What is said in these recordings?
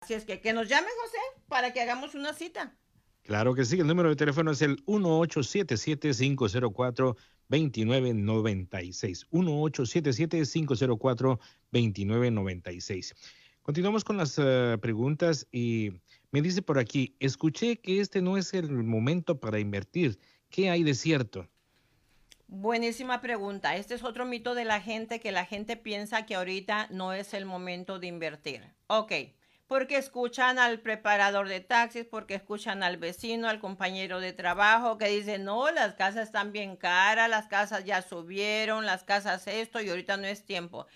Así es que que nos llame José para que hagamos una cita. Claro que sí, el número de teléfono es el 1877-504-2996. 1877-504-2996. Continuamos con las uh, preguntas y me dice por aquí, escuché que este no es el momento para invertir. ¿Qué hay de cierto? Buenísima pregunta. Este es otro mito de la gente, que la gente piensa que ahorita no es el momento de invertir. Ok, porque escuchan al preparador de taxis, porque escuchan al vecino, al compañero de trabajo que dice, no, las casas están bien caras, las casas ya subieron, las casas esto y ahorita no es tiempo.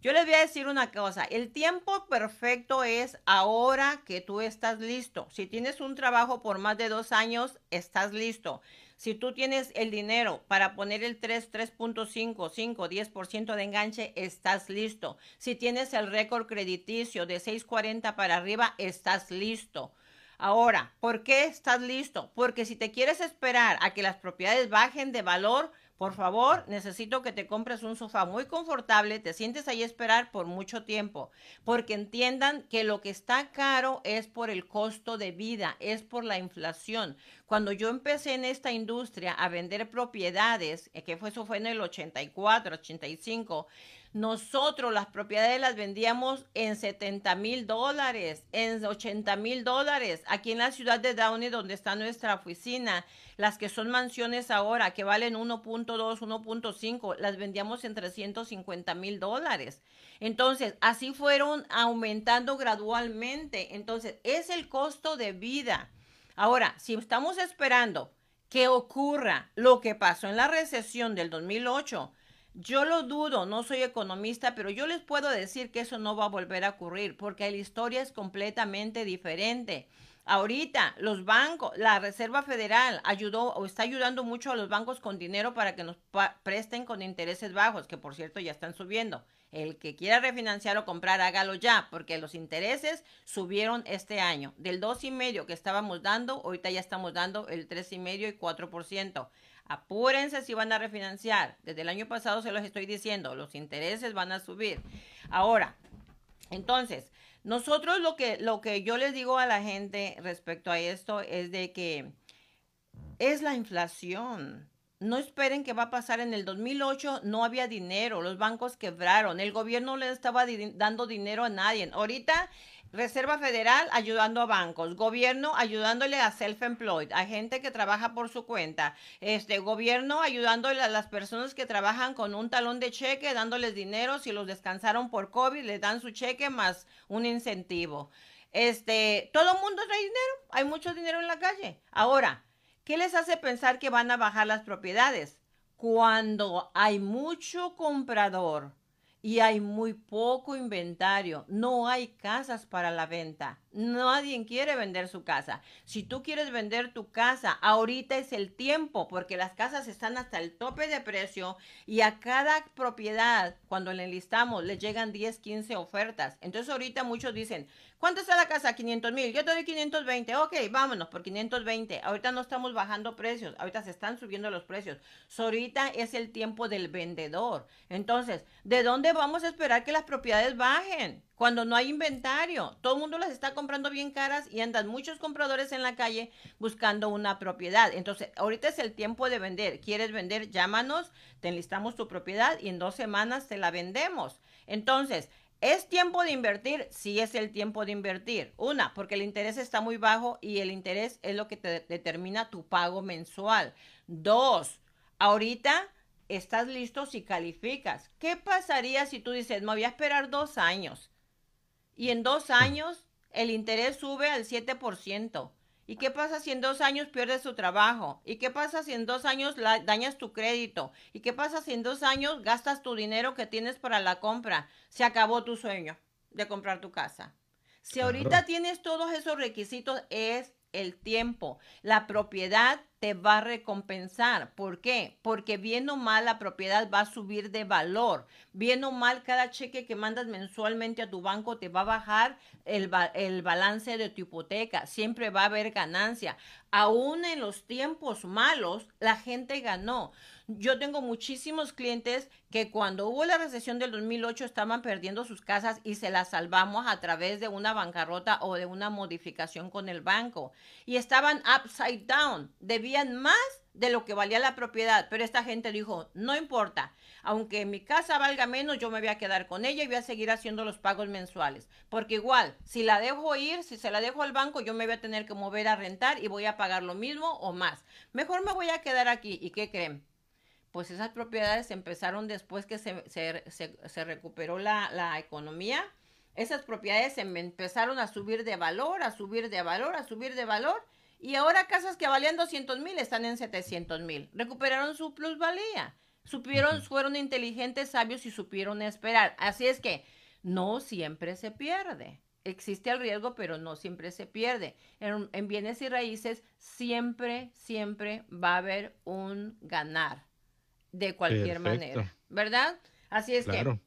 Yo les voy a decir una cosa, el tiempo perfecto es ahora que tú estás listo. Si tienes un trabajo por más de dos años, estás listo. Si tú tienes el dinero para poner el 3, 3.5, 5, 10% de enganche, estás listo. Si tienes el récord crediticio de 640 para arriba, estás listo. Ahora, ¿por qué estás listo? Porque si te quieres esperar a que las propiedades bajen de valor, por favor, necesito que te compres un sofá muy confortable, te sientes ahí a esperar por mucho tiempo, porque entiendan que lo que está caro es por el costo de vida, es por la inflación. Cuando yo empecé en esta industria a vender propiedades, eh, que fue eso fue en el 84, 85, nosotros las propiedades las vendíamos en 70 mil dólares, en 80 mil dólares. Aquí en la ciudad de Downey, donde está nuestra oficina, las que son mansiones ahora, que valen 1.2, 1.5, las vendíamos en 350 mil dólares. Entonces, así fueron aumentando gradualmente. Entonces, es el costo de vida. Ahora, si estamos esperando que ocurra lo que pasó en la recesión del 2008, yo lo dudo, no soy economista, pero yo les puedo decir que eso no va a volver a ocurrir porque la historia es completamente diferente. Ahorita los bancos, la Reserva Federal ayudó o está ayudando mucho a los bancos con dinero para que nos presten con intereses bajos, que por cierto ya están subiendo. El que quiera refinanciar o comprar, hágalo ya, porque los intereses subieron este año. Del dos y medio que estábamos dando, ahorita ya estamos dando el tres y medio y 4%. Apúrense si van a refinanciar. Desde el año pasado se los estoy diciendo, los intereses van a subir. Ahora, entonces, nosotros lo que, lo que yo les digo a la gente respecto a esto es de que es la inflación. No esperen que va a pasar en el 2008, no había dinero, los bancos quebraron, el gobierno le estaba dando dinero a nadie. Ahorita Reserva Federal ayudando a bancos, gobierno ayudándole a self-employed, a gente que trabaja por su cuenta, este gobierno ayudándole a las personas que trabajan con un talón de cheque, dándoles dinero, si los descansaron por COVID, les dan su cheque más un incentivo. Este, todo el mundo trae dinero, hay mucho dinero en la calle. Ahora, ¿qué les hace pensar que van a bajar las propiedades? Cuando hay mucho comprador y hay muy poco inventario. No hay casas para la venta. Nadie quiere vender su casa. Si tú quieres vender tu casa, ahorita es el tiempo porque las casas están hasta el tope de precio y a cada propiedad, cuando le enlistamos, le llegan 10, 15 ofertas. Entonces ahorita muchos dicen, ¿Cuánto está la casa? 500 mil. Yo te doy 520. Ok, vámonos por 520. Ahorita no estamos bajando precios. Ahorita se están subiendo los precios. ahorita es el tiempo del vendedor. Entonces, ¿de dónde vamos a esperar que las propiedades bajen? Cuando no hay inventario. Todo el mundo las está comprando bien caras y andan muchos compradores en la calle buscando una propiedad. Entonces, ahorita es el tiempo de vender. ¿Quieres vender? Llámanos, te enlistamos tu propiedad y en dos semanas te la vendemos. Entonces, ¿Es tiempo de invertir? Sí es el tiempo de invertir. Una, porque el interés está muy bajo y el interés es lo que te determina tu pago mensual. Dos, ahorita estás listo si calificas. ¿Qué pasaría si tú dices, me voy a esperar dos años? Y en dos años el interés sube al 7%. ¿Y qué pasa si en dos años pierdes tu trabajo? ¿Y qué pasa si en dos años dañas tu crédito? ¿Y qué pasa si en dos años gastas tu dinero que tienes para la compra? Se acabó tu sueño de comprar tu casa. Si ahorita tienes todos esos requisitos, es el tiempo. La propiedad te va a recompensar. ¿Por qué? Porque bien o mal la propiedad va a subir de valor. Bien o mal cada cheque que mandas mensualmente a tu banco te va a bajar el, el balance de tu hipoteca. Siempre va a haber ganancia. Aún en los tiempos malos, la gente ganó. Yo tengo muchísimos clientes que cuando hubo la recesión del 2008 estaban perdiendo sus casas y se las salvamos a través de una bancarrota o de una modificación con el banco. Y estaban upside down, más de lo que valía la propiedad, pero esta gente dijo, no importa, aunque mi casa valga menos, yo me voy a quedar con ella y voy a seguir haciendo los pagos mensuales, porque igual, si la dejo ir, si se la dejo al banco, yo me voy a tener que mover a rentar y voy a pagar lo mismo o más. Mejor me voy a quedar aquí. ¿Y qué creen? pues esas propiedades empezaron después que se, recuperó la, economía. Esas propiedades empezaron a subir de valor, a subir de valor, a subir de valor. Y ahora casas que valían 200 mil están en 700 mil. Recuperaron su plusvalía. Supieron, fueron inteligentes, sabios y supieron esperar. Así es que no siempre se pierde. Existe el riesgo, pero no siempre se pierde. En, en bienes y raíces siempre, siempre va a haber un ganar de cualquier manera, ¿verdad? Así es que